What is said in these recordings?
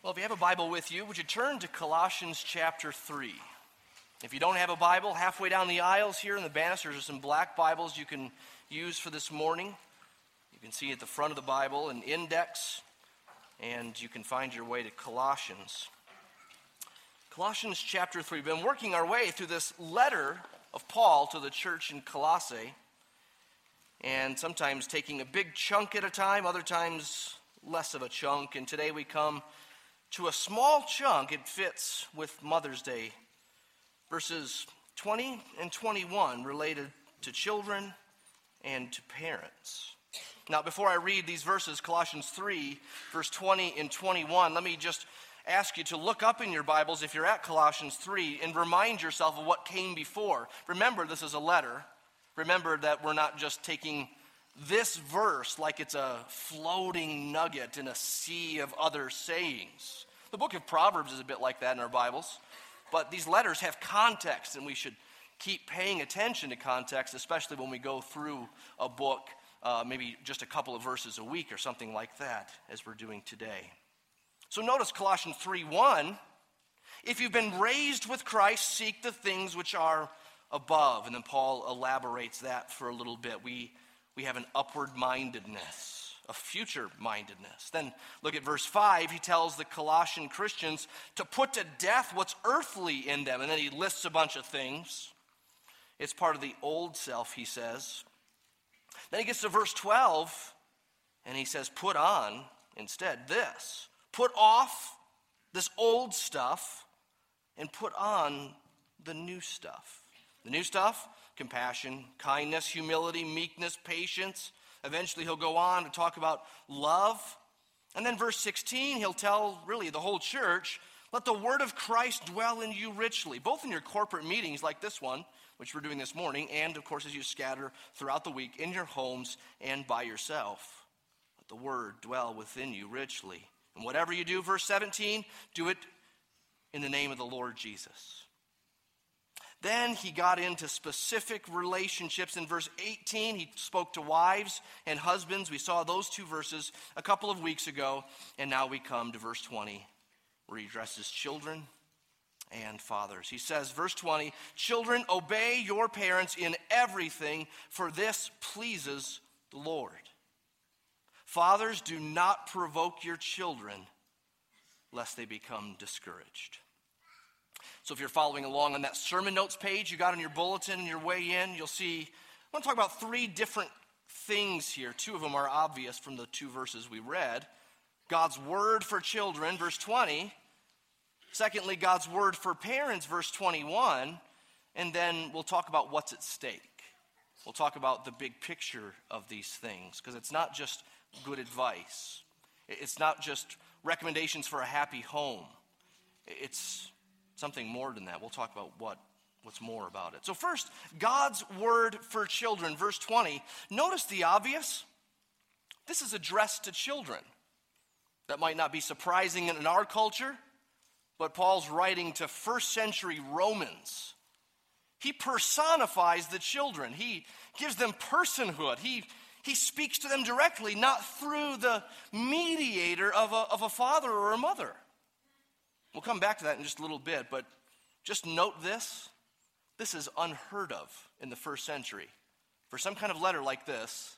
Well, if you have a Bible with you, would you turn to Colossians chapter 3? If you don't have a Bible, halfway down the aisles here in the banisters are some black Bibles you can use for this morning. You can see at the front of the Bible an index, and you can find your way to Colossians. Colossians chapter 3. We've been working our way through this letter of Paul to the church in Colossae, and sometimes taking a big chunk at a time, other times less of a chunk. And today we come to a small chunk. It fits with Mother's Day. Verses 20 and 21 related to children and to parents. Now, before I read these verses, Colossians 3, verse 20 and 21, let me just ask you to look up in your Bibles if you're at Colossians 3 and remind yourself of what came before. Remember, this is a letter. Remember that we're not just taking this verse like it's a floating nugget in a sea of other sayings. The book of Proverbs is a bit like that in our Bibles, but these letters have context, and we should keep paying attention to context, especially when we go through a book, uh, maybe just a couple of verses a week or something like that, as we're doing today. So notice Colossians 3 1. If you've been raised with Christ, seek the things which are above. And then Paul elaborates that for a little bit. We, we have an upward mindedness, a future mindedness. Then look at verse 5. He tells the Colossian Christians to put to death what's earthly in them. And then he lists a bunch of things. It's part of the old self, he says. Then he gets to verse 12 and he says, Put on instead this. Put off this old stuff and put on the new stuff. The new stuff compassion, kindness, humility, meekness, patience. Eventually, he'll go on to talk about love. And then, verse 16, he'll tell really the whole church let the word of Christ dwell in you richly, both in your corporate meetings like this one, which we're doing this morning, and of course as you scatter throughout the week in your homes and by yourself. Let the word dwell within you richly. And whatever you do, verse 17, do it in the name of the Lord Jesus. Then he got into specific relationships. In verse 18, he spoke to wives and husbands. We saw those two verses a couple of weeks ago. And now we come to verse 20, where he addresses children and fathers. He says, verse 20, Children, obey your parents in everything, for this pleases the Lord. Fathers, do not provoke your children, lest they become discouraged. So if you're following along on that sermon notes page you got on your bulletin and your way in, you'll see I want to talk about three different things here. Two of them are obvious from the two verses we read. God's word for children, verse 20. Secondly, God's word for parents, verse 21. And then we'll talk about what's at stake. We'll talk about the big picture of these things because it's not just good advice, it's not just recommendations for a happy home. It's something more than that. We'll talk about what, what's more about it. So, first, God's word for children, verse 20. Notice the obvious. This is addressed to children. That might not be surprising in our culture, but Paul's writing to first century Romans. He personifies the children, he gives them personhood. He, he speaks to them directly, not through the mediator of a, of a father or a mother. We'll come back to that in just a little bit, but just note this. This is unheard of in the first century. For some kind of letter like this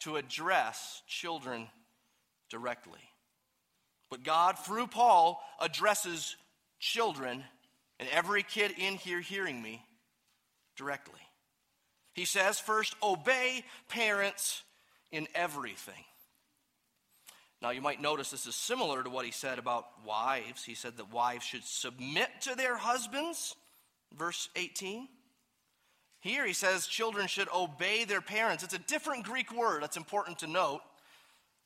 to address children directly. But God, through Paul, addresses children and every kid in here hearing me directly. He says, first, obey parents in everything. Now, you might notice this is similar to what he said about wives. He said that wives should submit to their husbands, verse 18. Here he says children should obey their parents. It's a different Greek word, that's important to note.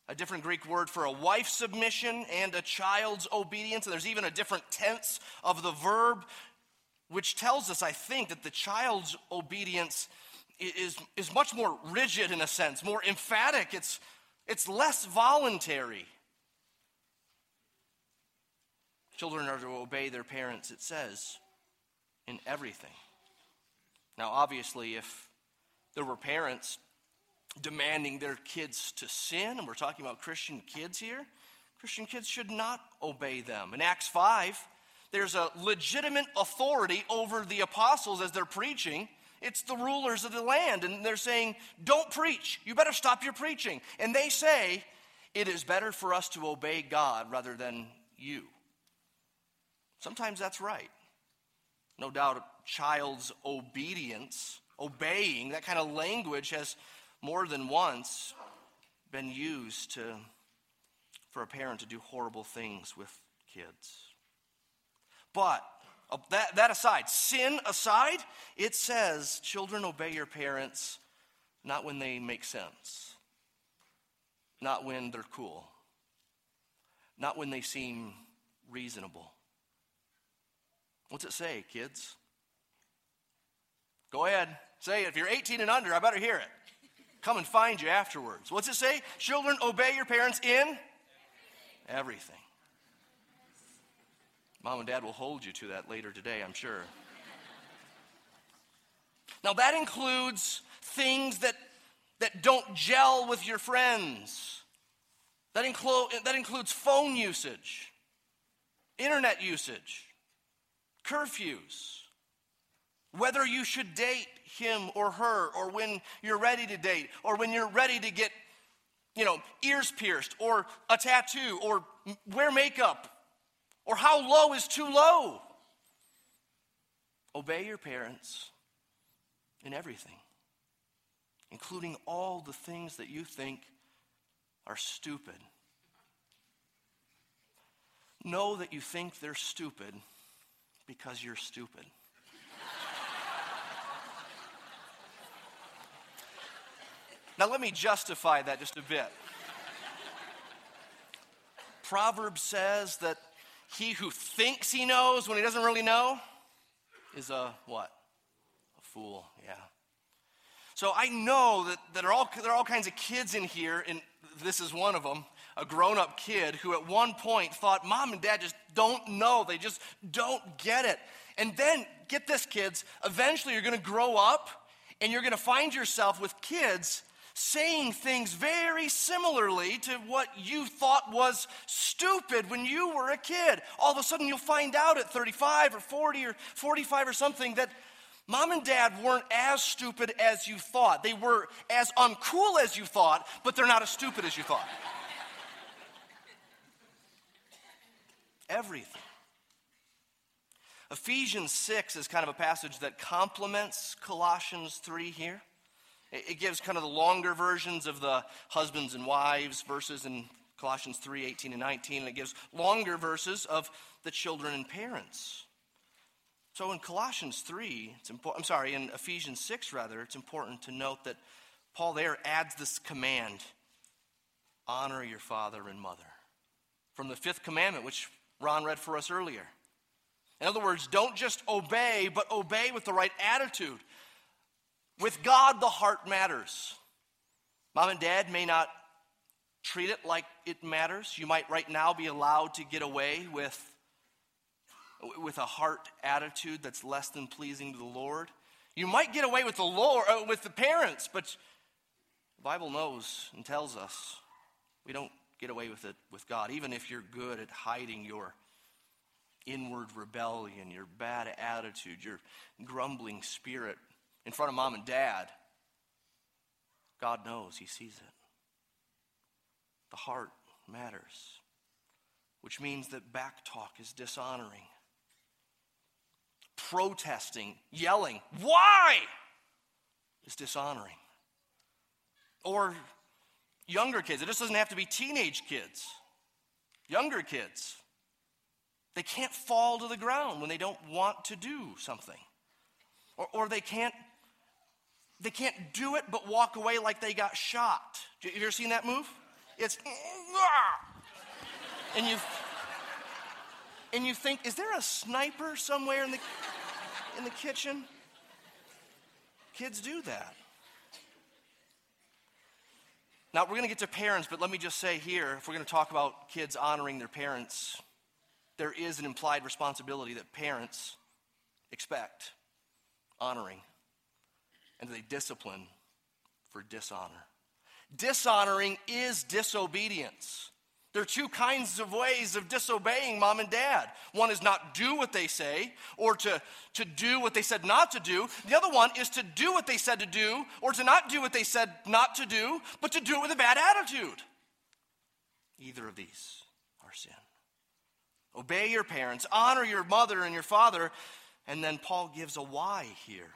A different Greek word for a wife's submission and a child's obedience. And there's even a different tense of the verb, which tells us, I think, that the child's obedience is, is much more rigid in a sense, more emphatic. It's it's less voluntary. Children are to obey their parents, it says, in everything. Now, obviously, if there were parents demanding their kids to sin, and we're talking about Christian kids here, Christian kids should not obey them. In Acts 5, there's a legitimate authority over the apostles as they're preaching. It's the rulers of the land, and they're saying, Don't preach. You better stop your preaching. And they say, It is better for us to obey God rather than you. Sometimes that's right. No doubt a child's obedience, obeying, that kind of language has more than once been used to, for a parent to do horrible things with kids. But that, that aside, sin aside, it says, children, obey your parents not when they make sense, not when they're cool, not when they seem reasonable. What's it say, kids? Go ahead, say it. If you're 18 and under, I better hear it. Come and find you afterwards. What's it say? Children, obey your parents in everything. Mom and dad will hold you to that later today, I'm sure. now, that includes things that, that don't gel with your friends. That, include, that includes phone usage, internet usage, curfews, whether you should date him or her, or when you're ready to date, or when you're ready to get, you know, ears pierced, or a tattoo, or wear makeup, or how low is too low. Obey your parents in everything, including all the things that you think are stupid. Know that you think they're stupid because you're stupid. now, let me justify that just a bit. Proverbs says that he who thinks he knows when he doesn't really know is a what? A fool, yeah. So I know that, that are all, there are all kinds of kids in here, and this is one of them, a grown up kid who at one point thought, Mom and Dad just don't know. They just don't get it. And then, get this, kids, eventually you're going to grow up and you're going to find yourself with kids saying things very similarly to what you thought was stupid when you were a kid. All of a sudden, you'll find out at 35 or 40 or 45 or something that mom and dad weren't as stupid as you thought. They were as uncool as you thought, but they're not as stupid as you thought. Everything. Ephesians 6 is kind of a passage that complements Colossians 3 here. It gives kind of the longer versions of the husbands and wives verses in Colossians 3 18 and 19, and it gives longer verses of the children and parents. So in Colossians 3, it's important, I'm sorry, in Ephesians 6, rather, it's important to note that Paul there adds this command honor your father and mother from the fifth commandment, which Ron read for us earlier. In other words, don't just obey, but obey with the right attitude. With God, the heart matters. Mom and dad may not treat it like it matters. You might right now be allowed to get away with, with a heart attitude that's less than pleasing to the Lord. You might get away with the Lord, uh, with the parents, but the Bible knows and tells us we don't get away with it with God, even if you're good at hiding your inward rebellion, your bad attitude, your grumbling spirit in front of mom and dad, God knows, He sees it. The heart matters, which means that back talk is dishonoring. Protesting, yelling, why? is dishonoring. Or younger kids, it just doesn't have to be teenage kids. Younger kids, they can't fall to the ground when they don't want to do something. Or, or they can't they can't do it but walk away like they got shot. Have you ever seen that move? It's and you and you think, is there a sniper somewhere in the in the kitchen? Kids do that. Now, we're going to get to parents, but let me just say here if we're going to talk about kids honoring their parents, there is an implied responsibility that parents expect honoring and they discipline for dishonor. Dishonoring is disobedience. There are two kinds of ways of disobeying mom and dad. One is not do what they say or to, to do what they said not to do. The other one is to do what they said to do or to not do what they said not to do, but to do it with a bad attitude. Either of these are sin. Obey your parents, honor your mother and your father. And then Paul gives a why here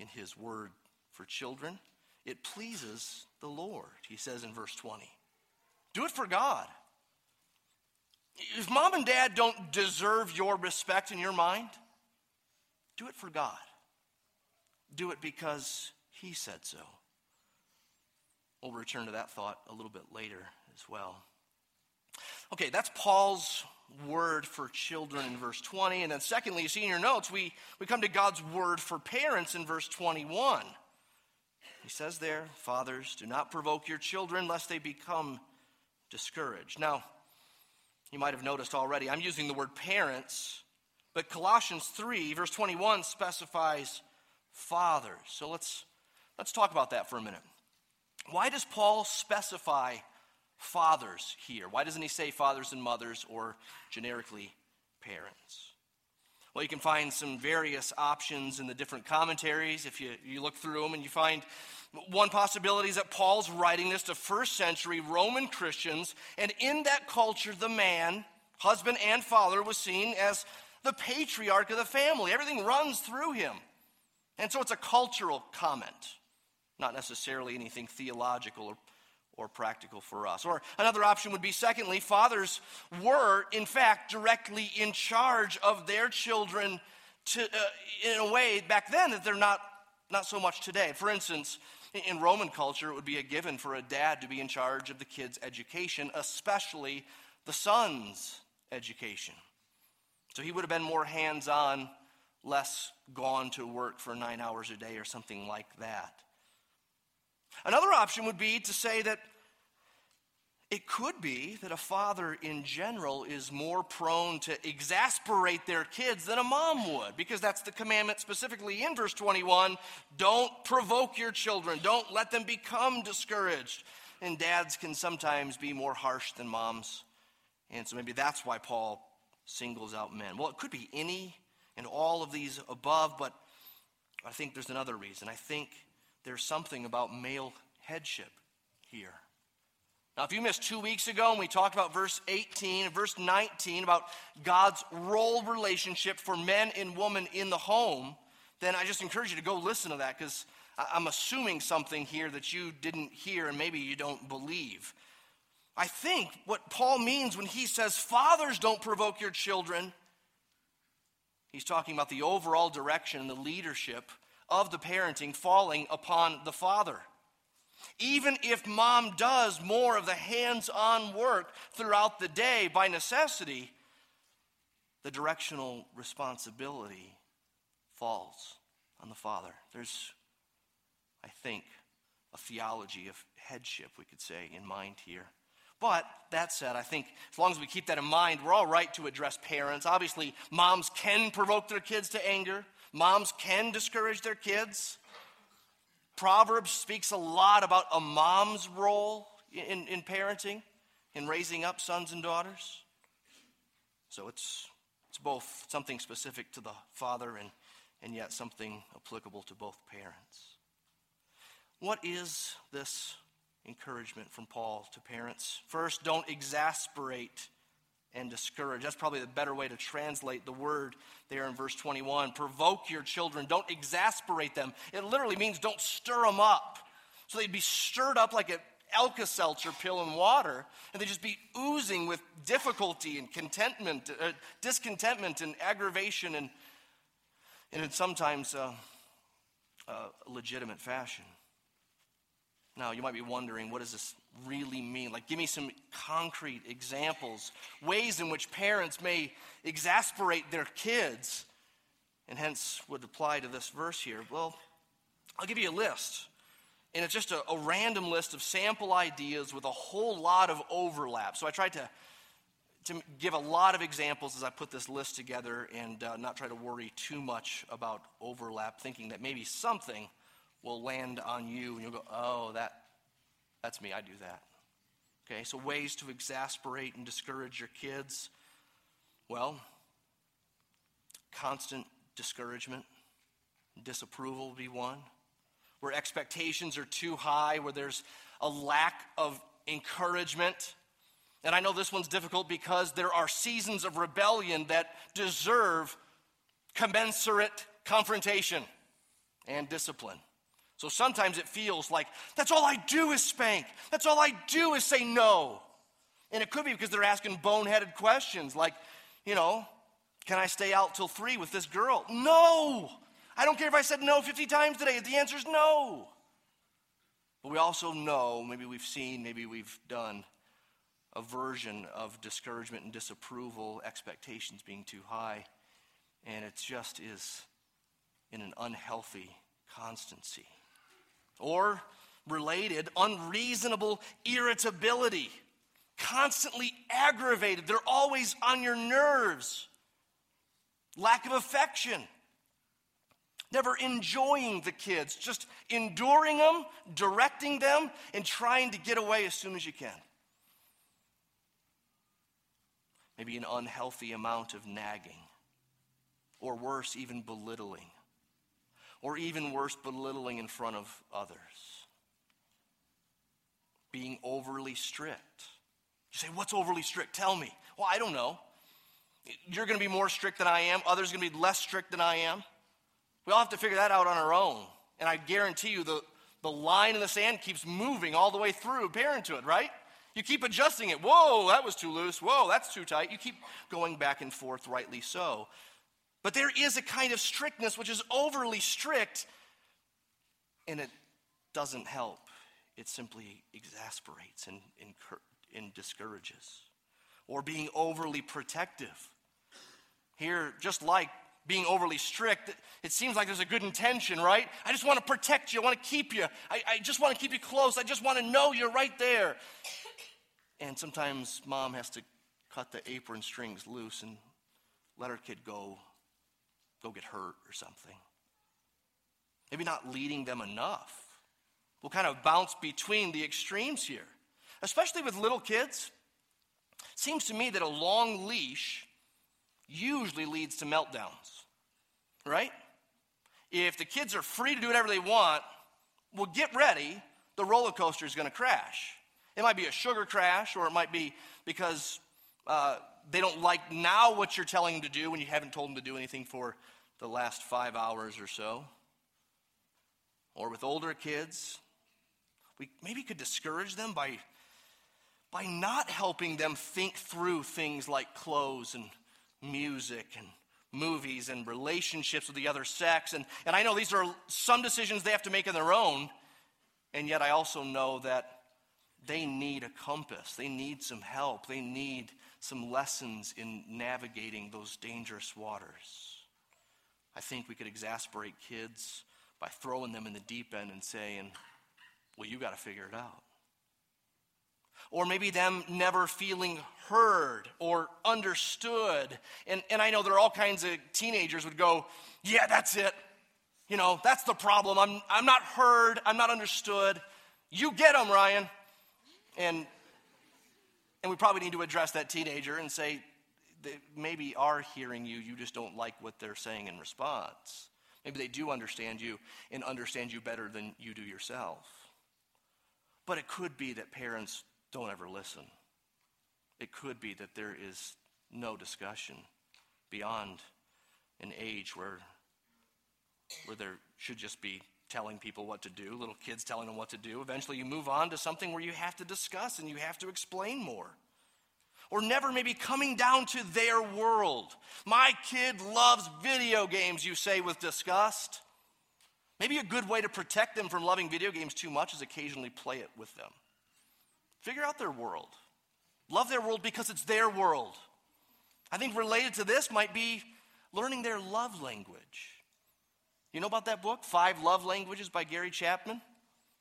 in his word for children. It pleases the Lord, he says in verse 20. Do it for God if mom and dad don't deserve your respect in your mind, do it for God. Do it because He said so. We'll return to that thought a little bit later as well. Okay, that's Paul's word for children in verse 20. And then, secondly, you see in your notes, we, we come to God's word for parents in verse 21. He says there, Fathers, do not provoke your children lest they become discouraged. Now, you might have noticed already, I'm using the word parents, but Colossians 3, verse 21, specifies fathers. So let's, let's talk about that for a minute. Why does Paul specify fathers here? Why doesn't he say fathers and mothers or generically parents? Well, you can find some various options in the different commentaries if you, you look through them, and you find one possibility is that Paul's writing this to first century Roman Christians, and in that culture, the man, husband and father, was seen as the patriarch of the family. Everything runs through him. And so it's a cultural comment, not necessarily anything theological or, or practical for us. Or another option would be secondly, fathers were, in fact, directly in charge of their children to, uh, in a way back then that they're not, not so much today. For instance, in Roman culture, it would be a given for a dad to be in charge of the kid's education, especially the son's education. So he would have been more hands on, less gone to work for nine hours a day or something like that. Another option would be to say that it could be that a father in general is more prone to exasperate their kids than a mom would, because that's the commandment specifically in verse 21 don't provoke your children, don't let them become discouraged. And dads can sometimes be more harsh than moms. And so maybe that's why Paul singles out men. Well, it could be any and all of these above, but I think there's another reason. I think there's something about male headship here. Now, if you missed two weeks ago and we talked about verse 18 and verse 19 about God's role relationship for men and women in the home, then I just encourage you to go listen to that because I'm assuming something here that you didn't hear and maybe you don't believe. I think what Paul means when he says, Fathers, don't provoke your children, he's talking about the overall direction and the leadership of the parenting falling upon the father. Even if mom does more of the hands on work throughout the day by necessity, the directional responsibility falls on the father. There's, I think, a theology of headship, we could say, in mind here. But that said, I think as long as we keep that in mind, we're all right to address parents. Obviously, moms can provoke their kids to anger, moms can discourage their kids. Proverbs speaks a lot about a mom's role in, in parenting, in raising up sons and daughters. So it's, it's both something specific to the father and, and yet something applicable to both parents. What is this encouragement from Paul to parents? First, don't exasperate and discourage. That's probably the better way to translate the word there in verse 21. Provoke your children, don't exasperate them. It literally means don't stir them up. So they'd be stirred up like an Alka Seltzer pill in water, and they'd just be oozing with difficulty and contentment, uh, discontentment and aggravation, and, and in sometimes uh, uh, legitimate fashion. Now, you might be wondering, what does this really mean? Like, give me some concrete examples, ways in which parents may exasperate their kids, and hence would apply to this verse here. Well, I'll give you a list. And it's just a, a random list of sample ideas with a whole lot of overlap. So I tried to, to give a lot of examples as I put this list together and uh, not try to worry too much about overlap, thinking that maybe something will land on you and you'll go, oh, that, that's me, I do that. Okay, so ways to exasperate and discourage your kids. Well, constant discouragement, disapproval will be one. Where expectations are too high, where there's a lack of encouragement. And I know this one's difficult because there are seasons of rebellion that deserve commensurate confrontation and discipline. So sometimes it feels like that's all I do is spank. That's all I do is say no. And it could be because they're asking boneheaded questions like, you know, can I stay out till three with this girl? No. I don't care if I said no 50 times today. The answer is no. But we also know, maybe we've seen, maybe we've done a version of discouragement and disapproval, expectations being too high, and it just is in an unhealthy constancy. Or related, unreasonable irritability, constantly aggravated. They're always on your nerves. Lack of affection. Never enjoying the kids, just enduring them, directing them, and trying to get away as soon as you can. Maybe an unhealthy amount of nagging, or worse, even belittling or even worse, belittling in front of others. Being overly strict. You say, What's overly strict? Tell me. Well, I don't know. You're going to be more strict than I am, others are going to be less strict than I am. We all have to figure that out on our own. And I guarantee you, the, the line in the sand keeps moving all the way through parenthood, right? You keep adjusting it. Whoa, that was too loose. Whoa, that's too tight. You keep going back and forth, rightly so. But there is a kind of strictness which is overly strict, and it doesn't help. It simply exasperates and, and discourages. Or being overly protective. Here, just like being overly strict, it seems like there's a good intention, right? I just want to protect you. I want to keep you. I, I just want to keep you close. I just want to know you're right there. And sometimes mom has to cut the apron strings loose and let her kid go go get hurt or something. Maybe not leading them enough. We'll kind of bounce between the extremes here, especially with little kids. Seems to me that a long leash usually leads to meltdowns, right? If the kids are free to do whatever they want, well, get ready. The roller coaster is going to crash. It might be a sugar crash, or it might be because uh, they don't like now what you're telling them to do when you haven't told them to do anything for the last five hours or so. Or with older kids, we maybe could discourage them by, by not helping them think through things like clothes and music and movies and relationships with the other sex. And, and I know these are some decisions they have to make on their own, and yet I also know that they need a compass. They need some help. They need some lessons in navigating those dangerous waters. I think we could exasperate kids by throwing them in the deep end and saying, well, you got to figure it out. Or maybe them never feeling heard or understood. And, and I know there are all kinds of teenagers would go, yeah, that's it. You know, that's the problem. I'm, I'm not heard. I'm not understood. You get them, Ryan. And, and we probably need to address that teenager and say, they maybe are hearing you, you just don't like what they're saying in response. Maybe they do understand you and understand you better than you do yourself. But it could be that parents don't ever listen. It could be that there is no discussion beyond an age where, where there should just be telling people what to do, little kids telling them what to do. Eventually, you move on to something where you have to discuss and you have to explain more. Or never maybe coming down to their world. My kid loves video games, you say with disgust. Maybe a good way to protect them from loving video games too much is occasionally play it with them. Figure out their world. Love their world because it's their world. I think related to this might be learning their love language. You know about that book, Five Love Languages by Gary Chapman?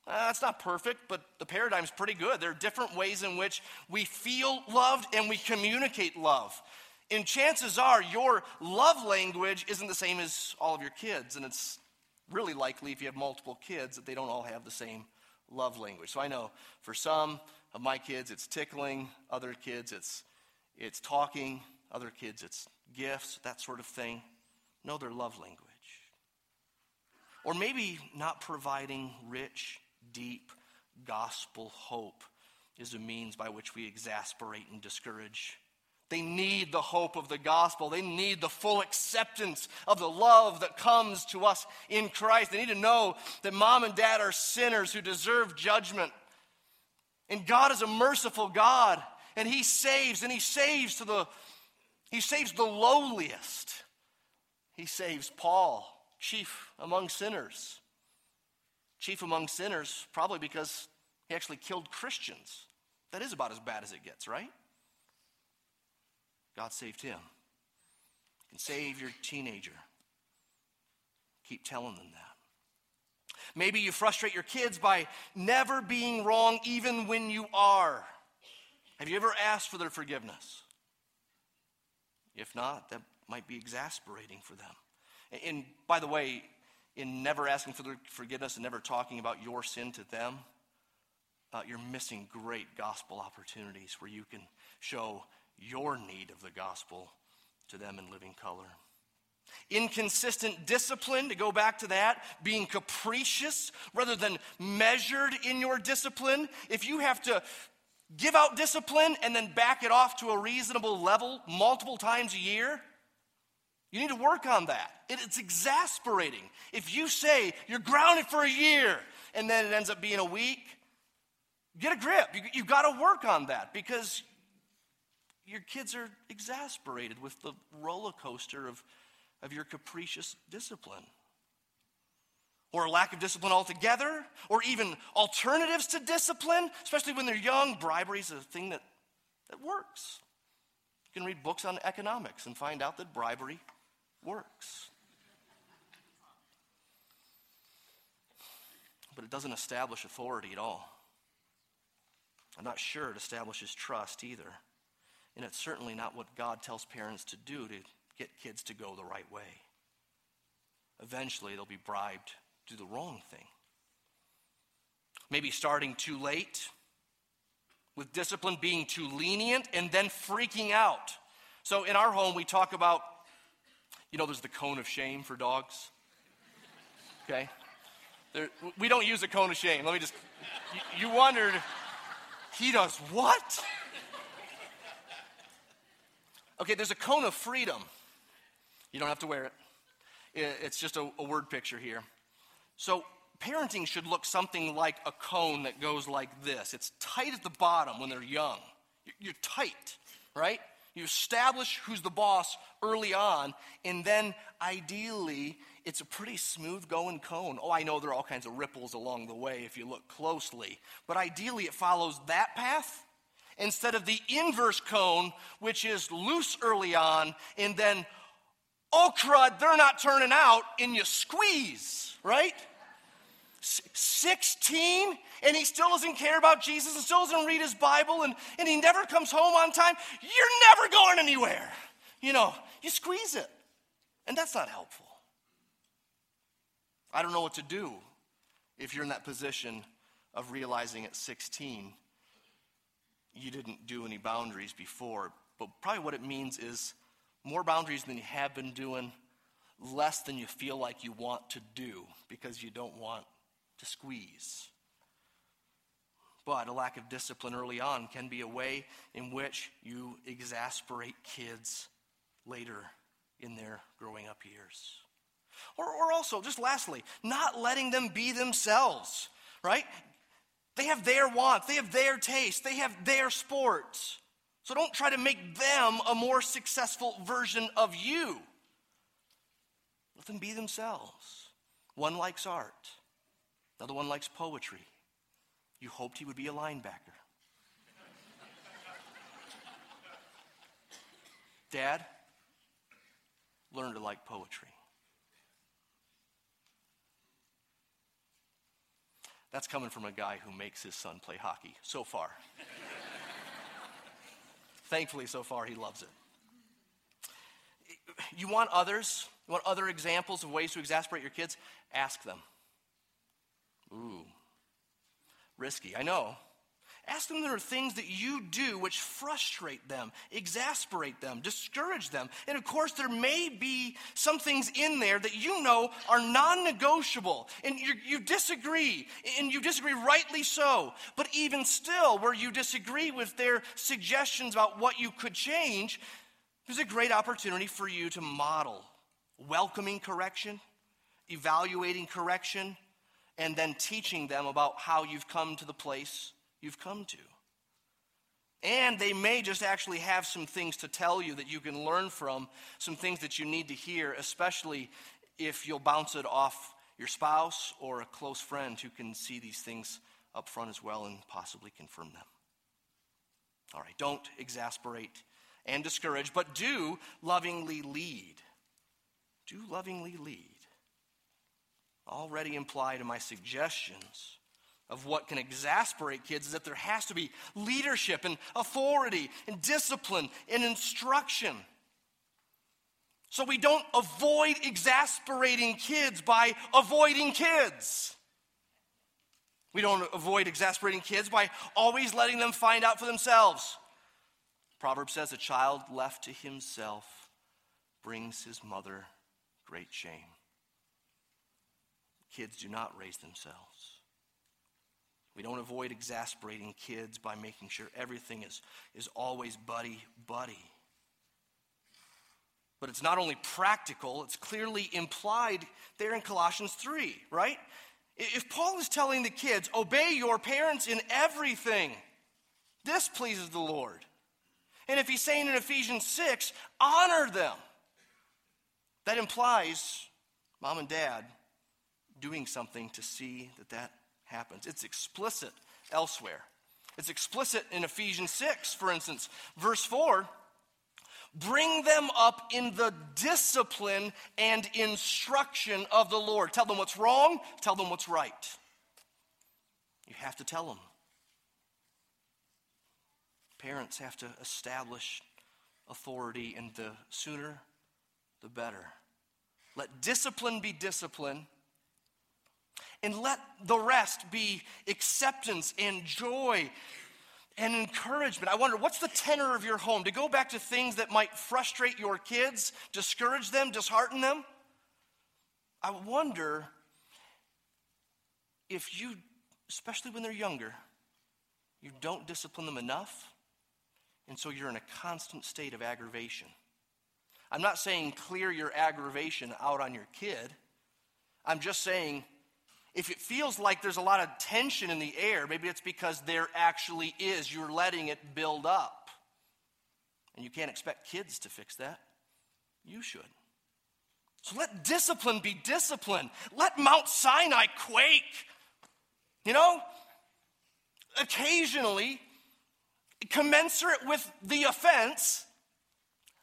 Uh, that's not perfect, but the paradigm's pretty good. There are different ways in which we feel loved and we communicate love. And chances are your love language isn't the same as all of your kids. And it's really likely if you have multiple kids that they don't all have the same love language. So I know for some, Of my kids, it's tickling. Other kids, it's, it's talking. Other kids, it's gifts, that sort of thing. Know their love language. Or maybe not providing rich, deep gospel hope is a means by which we exasperate and discourage. They need the hope of the gospel. They need the full acceptance of the love that comes to us in Christ. They need to know that mom and dad are sinners who deserve judgment. And God is a merciful God, and He saves, and He saves to the He saves the lowliest. He saves Paul, chief among sinners. Chief among sinners, probably because he actually killed Christians. That is about as bad as it gets, right? God saved him. You can save your teenager. Keep telling them that. Maybe you frustrate your kids by never being wrong even when you are. Have you ever asked for their forgiveness? If not, that might be exasperating for them. And by the way, in never asking for their forgiveness and never talking about your sin to them, uh, you're missing great gospel opportunities where you can show your need of the gospel to them in living color. Inconsistent discipline, to go back to that, being capricious rather than measured in your discipline. If you have to give out discipline and then back it off to a reasonable level multiple times a year, you need to work on that. It, it's exasperating. If you say you're grounded for a year and then it ends up being a week, get a grip. You, you've got to work on that because your kids are exasperated with the roller coaster of, of your capricious discipline. Or a lack of discipline altogether, or even alternatives to discipline, especially when they're young. Bribery is a thing that, that works. You can read books on economics and find out that bribery works. But it doesn't establish authority at all. I'm not sure it establishes trust either. And it's certainly not what God tells parents to do to get kids to go the right way. Eventually, they'll be bribed to do the wrong thing. Maybe starting too late, with discipline being too lenient, and then freaking out. So in our home, we talk about, you know, there's the cone of shame for dogs. Okay? There, we don't use a cone of shame. Let me just, you, you wondered, he does what? Okay, there's a cone of freedom. You don't have to wear it, it's just a, a word picture here. So, parenting should look something like a cone that goes like this it's tight at the bottom when they're young. You're tight, right? You establish who's the boss early on, and then ideally, it's a pretty smooth going cone. Oh, I know there are all kinds of ripples along the way if you look closely, but ideally, it follows that path instead of the inverse cone, which is loose early on, and then, oh crud, they're not turning out, and you squeeze, right? 16 and he still doesn't care about Jesus and still doesn't read his Bible and, and he never comes home on time, you're never going anywhere. You know, you squeeze it. And that's not helpful. I don't know what to do if you're in that position of realizing at 16 you didn't do any boundaries before. But probably what it means is more boundaries than you have been doing, less than you feel like you want to do because you don't want to squeeze. But a lack of discipline early on can be a way in which you exasperate kids later in their growing up years. Or, or also, just lastly, not letting them be themselves, right? They have their wants, they have their taste, they have their sports. So don't try to make them a more successful version of you. Let them be themselves. One likes art, another one likes poetry. You hoped he would be a linebacker. Dad, learn to like poetry. That's coming from a guy who makes his son play hockey so far. Thankfully, so far, he loves it. You want others? You want other examples of ways to exasperate your kids? Ask them. Ooh, risky, I know. Ask them there are things that you do which frustrate them, exasperate them, discourage them. And of course, there may be some things in there that you know are non negotiable, and you, you, disagree, and you disagree rightly so. But even still, where you disagree with their suggestions about what you could change, there's a great opportunity for you to model welcoming correction, evaluating correction, and then teaching them about how you've come to the place you've come to. And they may just actually have some things to tell you that you can learn from, some things that you need to hear, especially if you'll bounce it off your spouse or a close friend who can see these things up front as well and possibly confirm them. All right, don't exasperate and discourage, but do lovingly lead. Do lovingly lead. Already implied in my suggestions of what can exasperate kids is that there has to be leadership and authority and discipline and instruction. So we don't avoid exasperating kids by avoiding kids. We don't avoid exasperating kids by always letting them find out for themselves. Proverb says a child left to himself brings his mother great shame. Kids do not raise themselves. We don't avoid exasperating kids by making sure everything is, is always buddy buddy. But it's not only practical, it's clearly implied there in Colossians 3, right? If Paul is telling the kids, obey your parents in everything, this pleases the Lord. And if he's saying in Ephesians 6, honor them, that implies mom and dad doing something to see that that happens. It's explicit elsewhere. It's explicit in Ephesians 6, for instance, verse 4 bring them up in the discipline and instruction of the Lord. Tell them what's wrong, tell them what's right. You have to tell them. Parents have to establish authority, and the sooner, the better. Let discipline be discipline and let the rest be acceptance and joy and encouragement. I wonder, what's the tenor of your home? To go back to things that might frustrate your kids, discourage them, dishearten them? I wonder if you, especially when they're younger, you don't discipline them enough, and so you're in a constant state of aggravation. I'm not saying clear your aggravation out on your kid. I'm just saying if it feels like there's a lot of tension in the air, maybe it's because there actually is. You're letting it build up. And you can't expect kids to fix that. You should. So let discipline be discipline. Let Mount Sinai quake. You know, occasionally, commensurate with the offense,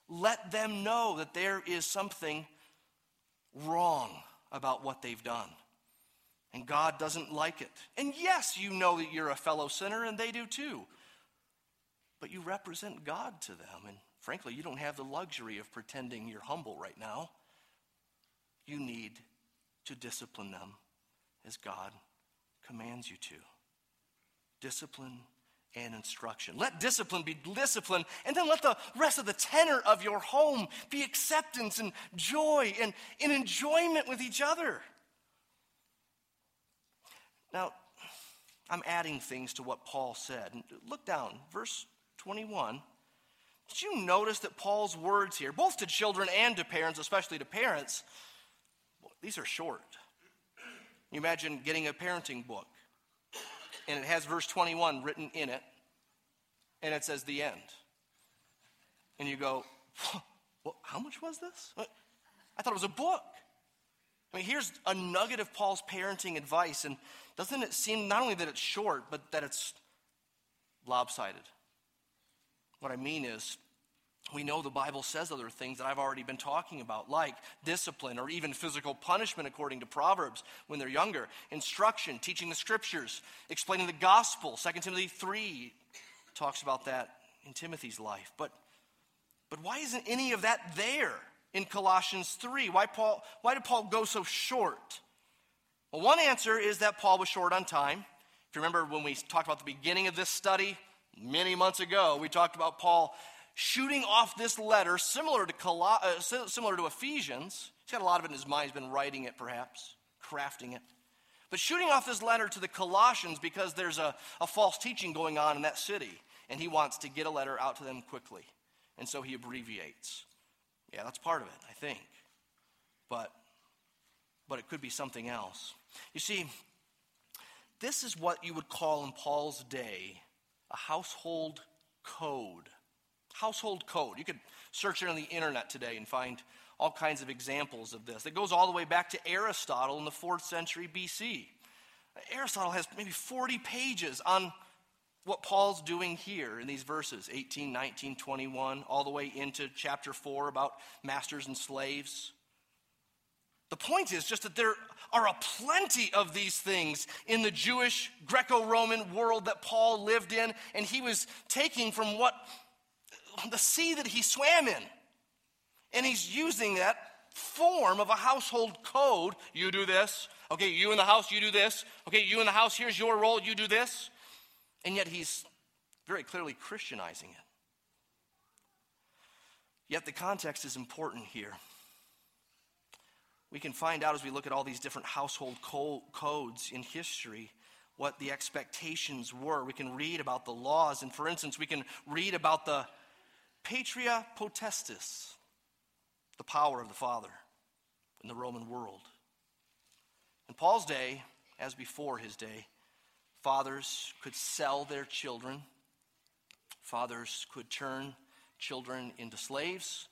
let them know that there is something wrong about what they've done. And God doesn't like it. And yes, you know that you're a fellow sinner, and they do too. But you represent God to them. And frankly, you don't have the luxury of pretending you're humble right now. You need to discipline them as God commands you to. Discipline and instruction. Let discipline be discipline, and then let the rest of the tenor of your home be acceptance and joy and, and enjoyment with each other. Now, I'm adding things to what Paul said. Look down, verse 21. Did you notice that Paul's words here, both to children and to parents, especially to parents, these are short. You imagine getting a parenting book, and it has verse 21 written in it, and it says the end. And you go, well, how much was this? I thought it was a book. I mean, here's a nugget of Paul's parenting advice, and doesn't it seem not only that it's short, but that it's lopsided? What I mean is, we know the Bible says other things that I've already been talking about, like discipline or even physical punishment, according to Proverbs, when they're younger, instruction, teaching the scriptures, explaining the gospel. 2 Timothy 3 talks about that in Timothy's life. But, but why isn't any of that there? In Colossians 3. Why, Paul, why did Paul go so short? Well, one answer is that Paul was short on time. If you remember when we talked about the beginning of this study many months ago, we talked about Paul shooting off this letter similar to, Col- uh, similar to Ephesians. He's got a lot of it in his mind, he's been writing it perhaps, crafting it. But shooting off this letter to the Colossians because there's a, a false teaching going on in that city, and he wants to get a letter out to them quickly. And so he abbreviates. Yeah, that's part of it, I think. But, but it could be something else. You see, this is what you would call in Paul's day a household code. Household code. You could search it on the internet today and find all kinds of examples of this. It goes all the way back to Aristotle in the fourth century BC. Aristotle has maybe 40 pages on what Paul's doing here in these verses 18, 19, 21, all the way into chapter 4 about masters and slaves. The point is just that there are a plenty of these things in the Jewish Greco Roman world that Paul lived in, and he was taking from what the sea that he swam in. And he's using that form of a household code. You do this. Okay, you in the house, you do this. Okay, you in the house, here's your role, you do this. And yet he's very clearly Christianizing it. Yet the context is important here. We can find out as we look at all these different household co- codes in history what the expectations were. We can read about the laws, and for instance, we can read about the patria potestas, the power of the father in the Roman world. In Paul's day, as before his day, Fathers could sell their children, fathers could turn children into slaves,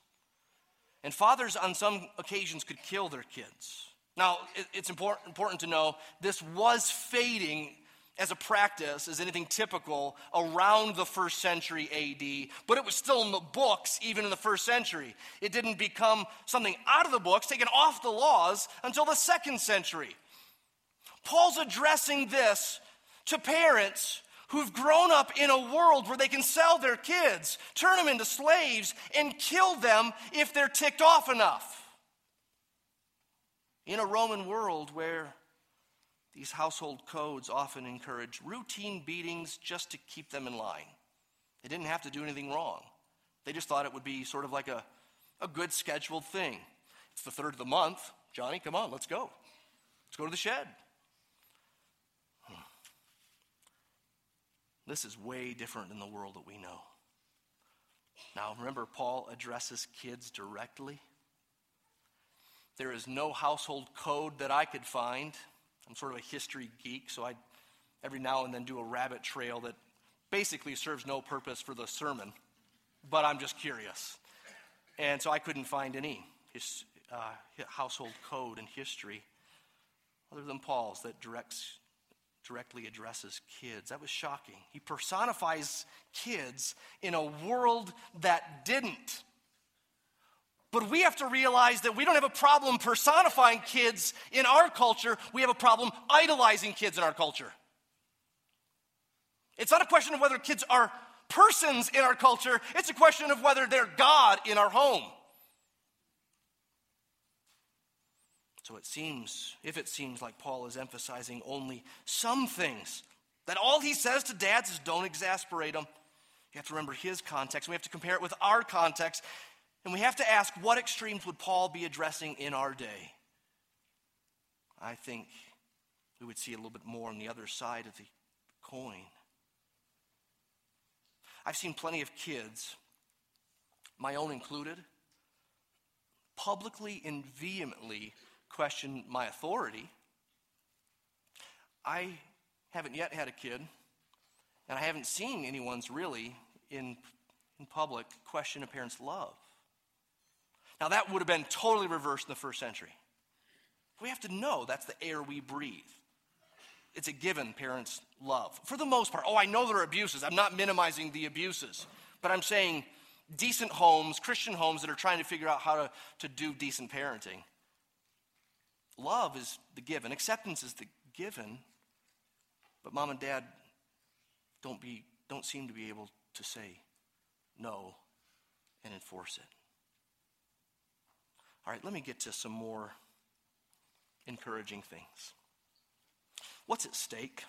and fathers, on some occasions, could kill their kids. Now, it's important, important to know this was fading as a practice, as anything typical, around the first century AD, but it was still in the books even in the first century. It didn't become something out of the books, taken off the laws, until the second century. Paul's addressing this to parents who've grown up in a world where they can sell their kids, turn them into slaves, and kill them if they're ticked off enough. In a Roman world where these household codes often encourage routine beatings just to keep them in line. They didn't have to do anything wrong. They just thought it would be sort of like a, a good scheduled thing. It's the third of the month. Johnny, come on, let's go. Let's go to the shed. This is way different than the world that we know. Now, remember, Paul addresses kids directly. There is no household code that I could find. I'm sort of a history geek, so I every now and then do a rabbit trail that basically serves no purpose for the sermon, but I'm just curious. And so I couldn't find any his, uh, household code in history other than Paul's that directs directly addresses kids. That was shocking. He personifies kids in a world that didn't. But we have to realize that we don't have a problem personifying kids in our culture, we have a problem idolizing kids in our culture. It's not a question of whether kids are persons in our culture, it's a question of whether they're God in our home. So it seems, if it seems like Paul is emphasizing only some things, that all he says to dads is don't exasperate them. You have to remember his context. We have to compare it with our context. And we have to ask what extremes would Paul be addressing in our day? I think we would see a little bit more on the other side of the coin. I've seen plenty of kids, my own included, publicly and vehemently question my authority. I haven't yet had a kid, and I haven't seen anyone's really in, in public question a parent's love. Now, that would have been totally reversed in the first century. We have to know that's the air we breathe. It's a given, parents love. For the most part. Oh, I know there are abuses. I'm not minimizing the abuses. But I'm saying decent homes, Christian homes that are trying to figure out how to, to do decent parenting. Love is the given, acceptance is the given, but mom and dad don't, be, don't seem to be able to say no and enforce it. All right, let me get to some more encouraging things. What's at stake?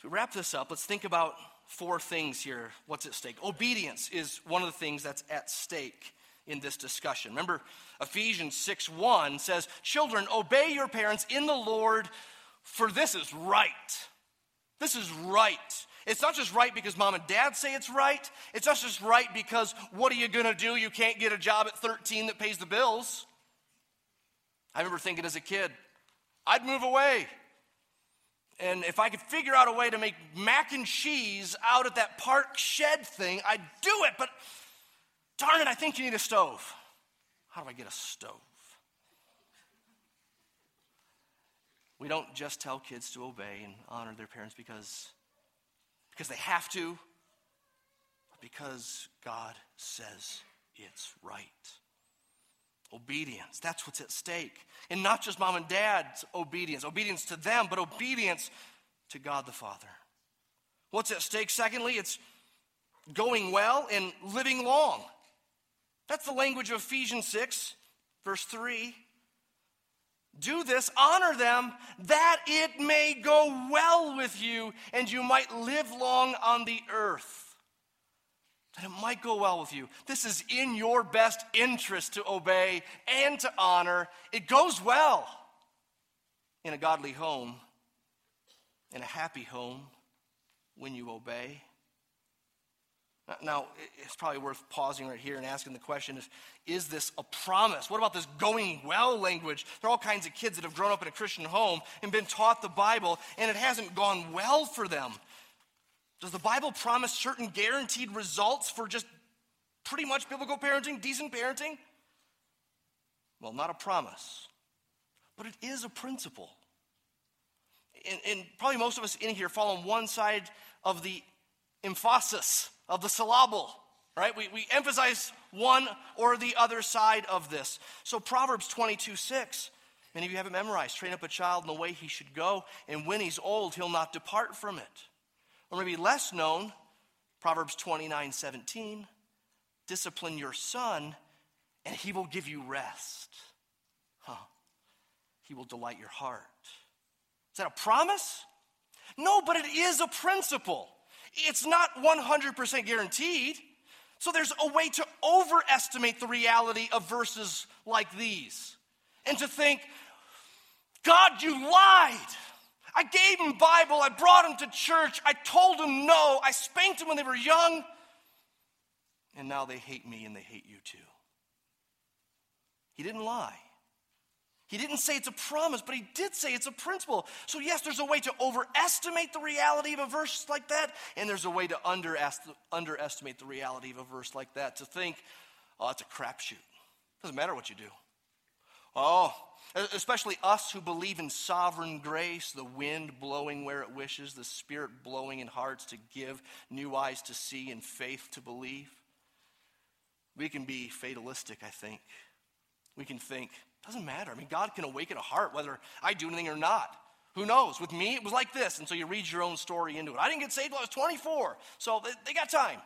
So we wrap this up. Let's think about four things here. What's at stake? Obedience is one of the things that's at stake in this discussion. Remember, Ephesians 6 1 says, Children, obey your parents in the Lord, for this is right. This is right. It's not just right because mom and dad say it's right. It's not just right because what are you going to do? You can't get a job at 13 that pays the bills. I remember thinking as a kid, I'd move away. And if I could figure out a way to make mac and cheese out of that park shed thing, I'd do it. But darn it, I think you need a stove. How do I get a stove? We don't just tell kids to obey and honor their parents because, because they have to, but because God says it's right. Obedience, that's what's at stake. And not just mom and dad's obedience, obedience to them, but obedience to God the Father. What's at stake, secondly? It's going well and living long. That's the language of Ephesians 6, verse 3. Do this, honor them, that it may go well with you and you might live long on the earth. That it might go well with you. This is in your best interest to obey and to honor. It goes well in a godly home, in a happy home, when you obey. Now, it's probably worth pausing right here and asking the question is, is this a promise? What about this going well language? There are all kinds of kids that have grown up in a Christian home and been taught the Bible, and it hasn't gone well for them. Does the Bible promise certain guaranteed results for just pretty much biblical parenting, decent parenting? Well, not a promise, but it is a principle. And, and probably most of us in here fall on one side of the emphasis of the syllable, right? We, we emphasize one or the other side of this. So, Proverbs 22 6, many of you have it memorized train up a child in the way he should go, and when he's old, he'll not depart from it. Or maybe less known, Proverbs 29 17, discipline your son, and he will give you rest. Huh. He will delight your heart. Is that a promise? No, but it is a principle. It's not 100% guaranteed. So there's a way to overestimate the reality of verses like these and to think, God, you lied. I gave him Bible, I brought him to church, I told him no, I spanked him when they were young, and now they hate me and they hate you too. He didn't lie. He didn't say it's a promise, but he did say it's a principle. So, yes, there's a way to overestimate the reality of a verse like that, and there's a way to underestimate the reality of a verse like that, to think, oh, it's a crapshoot. Doesn't matter what you do. Oh, especially us who believe in sovereign grace, the wind blowing where it wishes, the Spirit blowing in hearts to give, new eyes to see, and faith to believe. We can be fatalistic, I think. We can think, doesn't matter. I mean, God can awaken a heart whether I do anything or not. Who knows? With me, it was like this. And so you read your own story into it. I didn't get saved until I was 24, so they, they got time.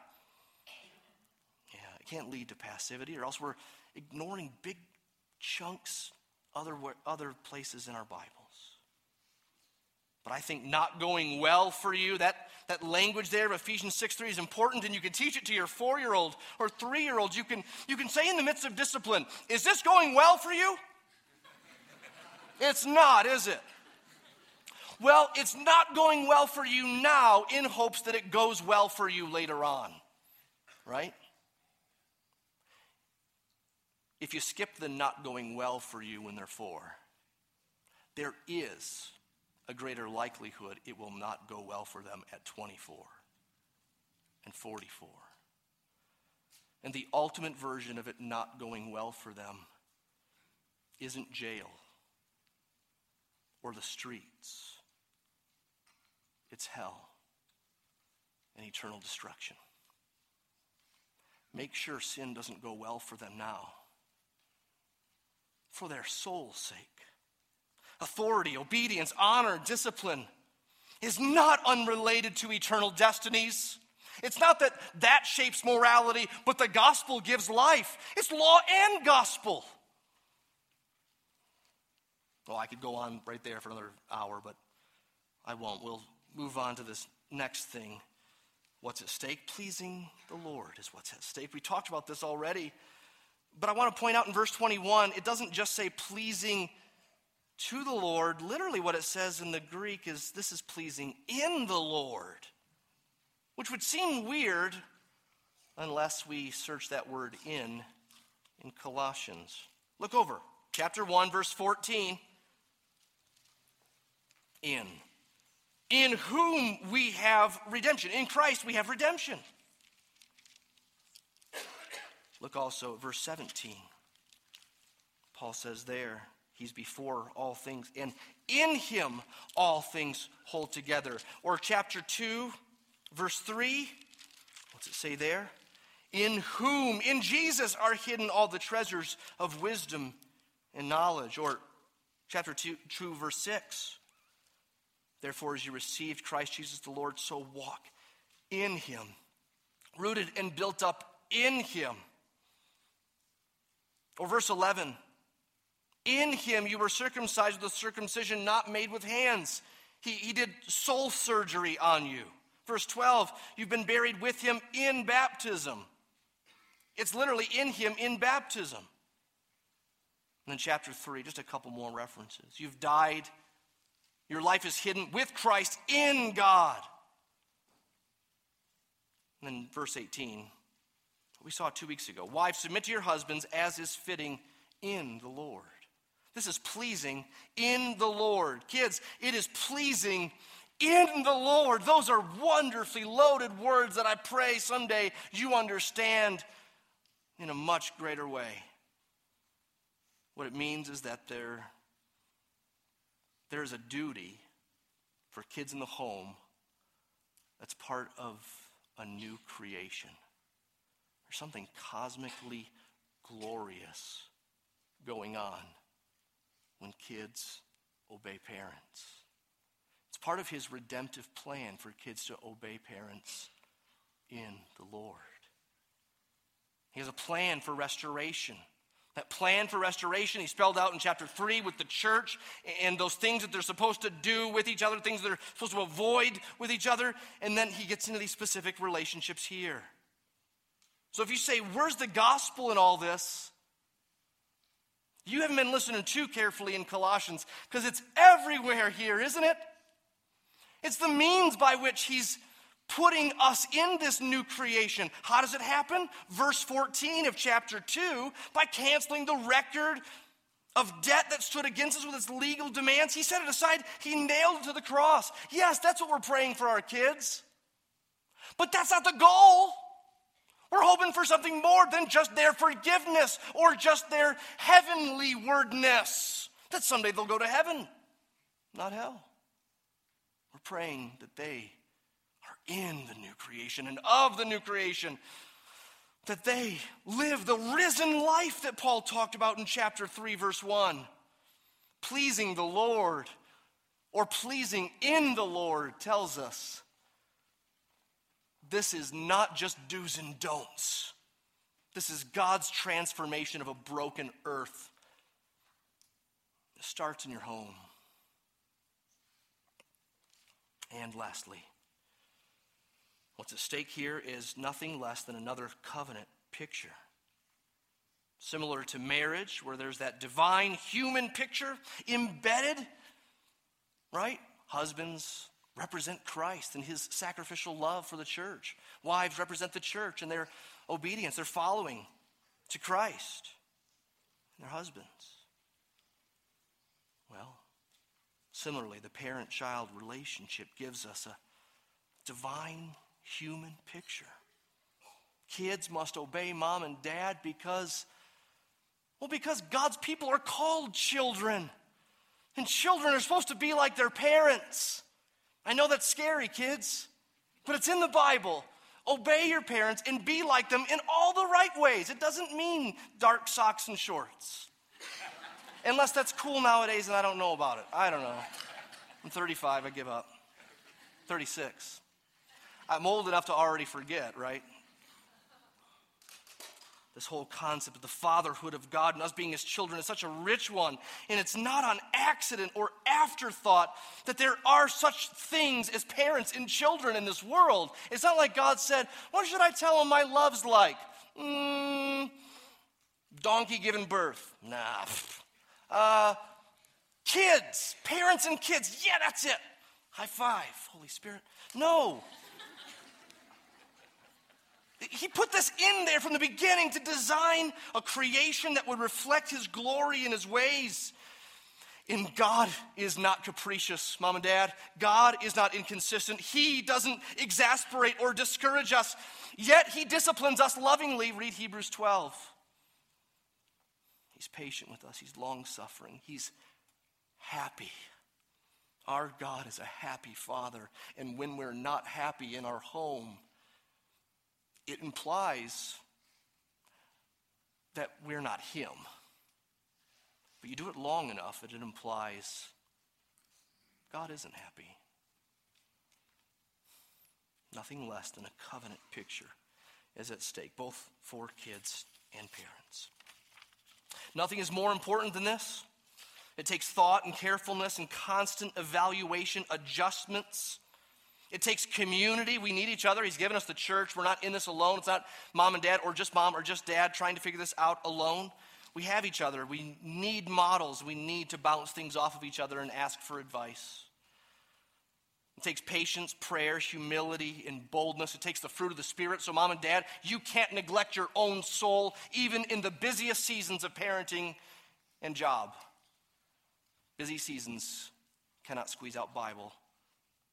Yeah, it can't lead to passivity, or else we're ignoring big chunks other, other places in our Bibles. But I think not going well for you, that, that language there of Ephesians 6 3 is important, and you can teach it to your four year old or three year old. You can, you can say in the midst of discipline, Is this going well for you? It's not, is it? Well, it's not going well for you now in hopes that it goes well for you later on, right? If you skip the not going well for you when they're four, there is a greater likelihood it will not go well for them at 24 and 44. And the ultimate version of it not going well for them isn't jail or the streets, it's hell and eternal destruction. Make sure sin doesn't go well for them now, for their soul's sake. Authority, obedience, honor, discipline is not unrelated to eternal destinies. It's not that that shapes morality, but the gospel gives life. It's law and gospel. I could go on right there for another hour, but I won't. We'll, move on to this next thing. What's at stake? Pleasing the Lord is what's at stake. We talked about this already, but I want to point out in verse 21, it doesn't just say pleasing to the Lord. Literally, what it says in the Greek is this is pleasing in the Lord, which would seem weird unless we search that word in in Colossians. Look over, chapter 1, verse 14. In. In whom we have redemption. In Christ we have redemption. Look also at verse 17. Paul says there, He's before all things, and in him all things hold together. Or chapter 2, verse 3, what's it say there? In whom, in Jesus, are hidden all the treasures of wisdom and knowledge. Or chapter 2, 2 verse 6. Therefore, as you received Christ Jesus the Lord, so walk in him, rooted and built up in him. Or verse 11. In him you were circumcised with a circumcision not made with hands. He, he did soul surgery on you. Verse 12, you've been buried with him in baptism. It's literally in him in baptism. And then chapter 3, just a couple more references. You've died, your life is hidden with Christ in God. And then verse 18, we saw two weeks ago. Wives, submit to your husbands as is fitting in the Lord. This is pleasing in the Lord. Kids, it is pleasing in the Lord. Those are wonderfully loaded words that I pray someday you understand in a much greater way. What it means is that there, there's a duty for kids in the home that's part of a new creation. There's something cosmically glorious going on when kids obey parents. It's part of his redemptive plan for kids to obey parents in the Lord. He has a plan for restoration. That plan for restoration he spelled out in chapter 3 with the church and those things that they're supposed to do with each other, things that they're supposed to avoid with each other. And then he gets into these specific relationships here. So if you say, Where's the gospel in all this? You haven't been listening too carefully in Colossians because it's everywhere here, isn't it? It's the means by which he's putting us in this new creation. How does it happen? Verse 14 of chapter 2 by canceling the record of debt that stood against us with its legal demands. He set it aside, he nailed it to the cross. Yes, that's what we're praying for our kids. But that's not the goal. We're hoping for something more than just their forgiveness or just their heavenly wordness. That someday they'll go to heaven, not hell. We're praying that they in the new creation and of the new creation, that they live the risen life that Paul talked about in chapter 3, verse 1. Pleasing the Lord or pleasing in the Lord tells us this is not just do's and don'ts. This is God's transformation of a broken earth. It starts in your home. And lastly, what's at stake here is nothing less than another covenant picture. Similar to marriage, where there's that divine human picture embedded, right? Husbands, represent Christ and his sacrificial love for the church. Wives represent the church and their obedience, their following to Christ and their husbands. Well, similarly, the parent child relationship gives us a divine human picture. Kids must obey mom and dad because, well, because God's people are called children. And children are supposed to be like their parents. I know that's scary, kids, but it's in the Bible. Obey your parents and be like them in all the right ways. It doesn't mean dark socks and shorts. Unless that's cool nowadays and I don't know about it. I don't know. I'm 35, I give up. 36. I'm old enough to already forget, right? this whole concept of the fatherhood of God and us being his children is such a rich one. And it's not on accident or afterthought that there are such things as parents and children in this world. It's not like God said, What should I tell them my love's like? Mm, donkey giving birth. Nah. Uh, kids, parents and kids. Yeah, that's it. High five, Holy Spirit. No. He put this in there from the beginning to design a creation that would reflect His glory and His ways. And God is not capricious, mom and dad. God is not inconsistent. He doesn't exasperate or discourage us, yet He disciplines us lovingly. Read Hebrews 12. He's patient with us, He's long suffering, He's happy. Our God is a happy Father. And when we're not happy in our home, it implies that we're not Him. But you do it long enough that it implies God isn't happy. Nothing less than a covenant picture is at stake, both for kids and parents. Nothing is more important than this. It takes thought and carefulness and constant evaluation, adjustments it takes community. We need each other. He's given us the church. We're not in this alone. It's not mom and dad or just mom or just dad trying to figure this out alone. We have each other. We need models. We need to bounce things off of each other and ask for advice. It takes patience, prayer, humility, and boldness. It takes the fruit of the Spirit. So, mom and dad, you can't neglect your own soul, even in the busiest seasons of parenting and job. Busy seasons cannot squeeze out Bible.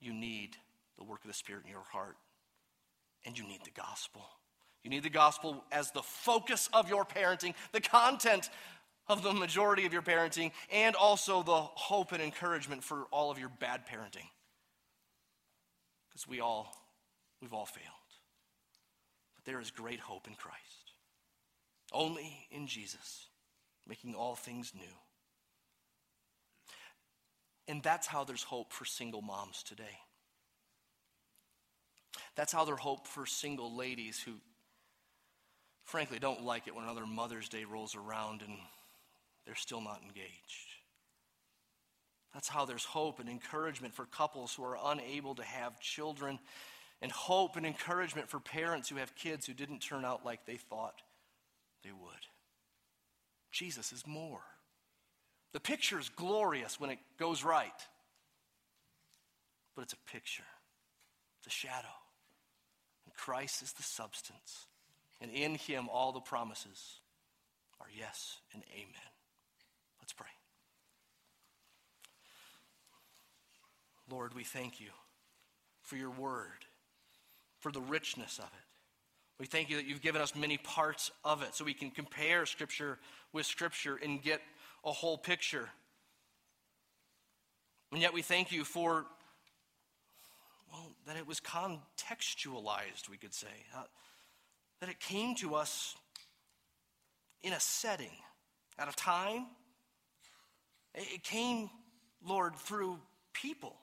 You need the work of the Spirit in your heart. And you need the gospel. You need the gospel as the focus of your parenting, the content of the majority of your parenting, and also the hope and encouragement for all of your bad parenting. Because we all, we've all failed. But there is great hope in Christ. Only in Jesus, making all things new. And that's how there's hope for single moms today. That's how there's hope for single ladies who, frankly, don't like it when another Mother's Day rolls around and they're still not engaged. That's how there's hope and encouragement for couples who are unable to have children, and hope and encouragement for parents who have kids who didn't turn out like they thought they would. Jesus is more. The picture is glorious when it goes right, but it's a picture, it's a shadow. Christ is the substance, and in him all the promises are yes and amen. Let's pray. Lord, we thank you for your word, for the richness of it. We thank you that you've given us many parts of it so we can compare Scripture with Scripture and get a whole picture. And yet we thank you for well, that it was contextualized, we could say. Uh, that it came to us in a setting, at a time. It came, Lord, through people.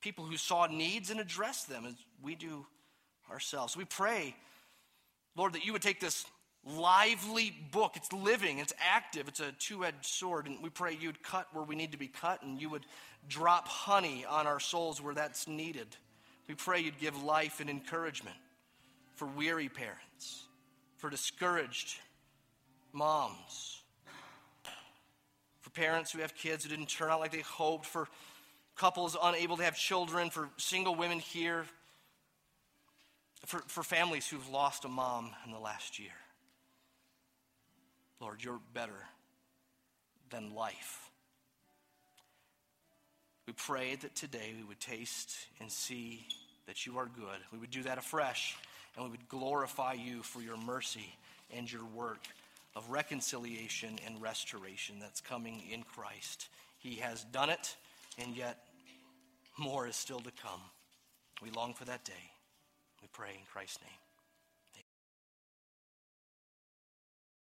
People who saw needs and addressed them as we do ourselves. We pray, Lord, that you would take this lively book. It's living, it's active, it's a two edged sword. And we pray you'd cut where we need to be cut and you would drop honey on our souls where that's needed. We pray you'd give life and encouragement for weary parents, for discouraged moms, for parents who have kids who didn't turn out like they hoped, for couples unable to have children, for single women here, for, for families who've lost a mom in the last year. Lord, you're better than life. We pray that today we would taste and see that you are good. We would do that afresh, and we would glorify you for your mercy and your work of reconciliation and restoration that's coming in Christ. He has done it, and yet more is still to come. We long for that day. We pray in Christ's name.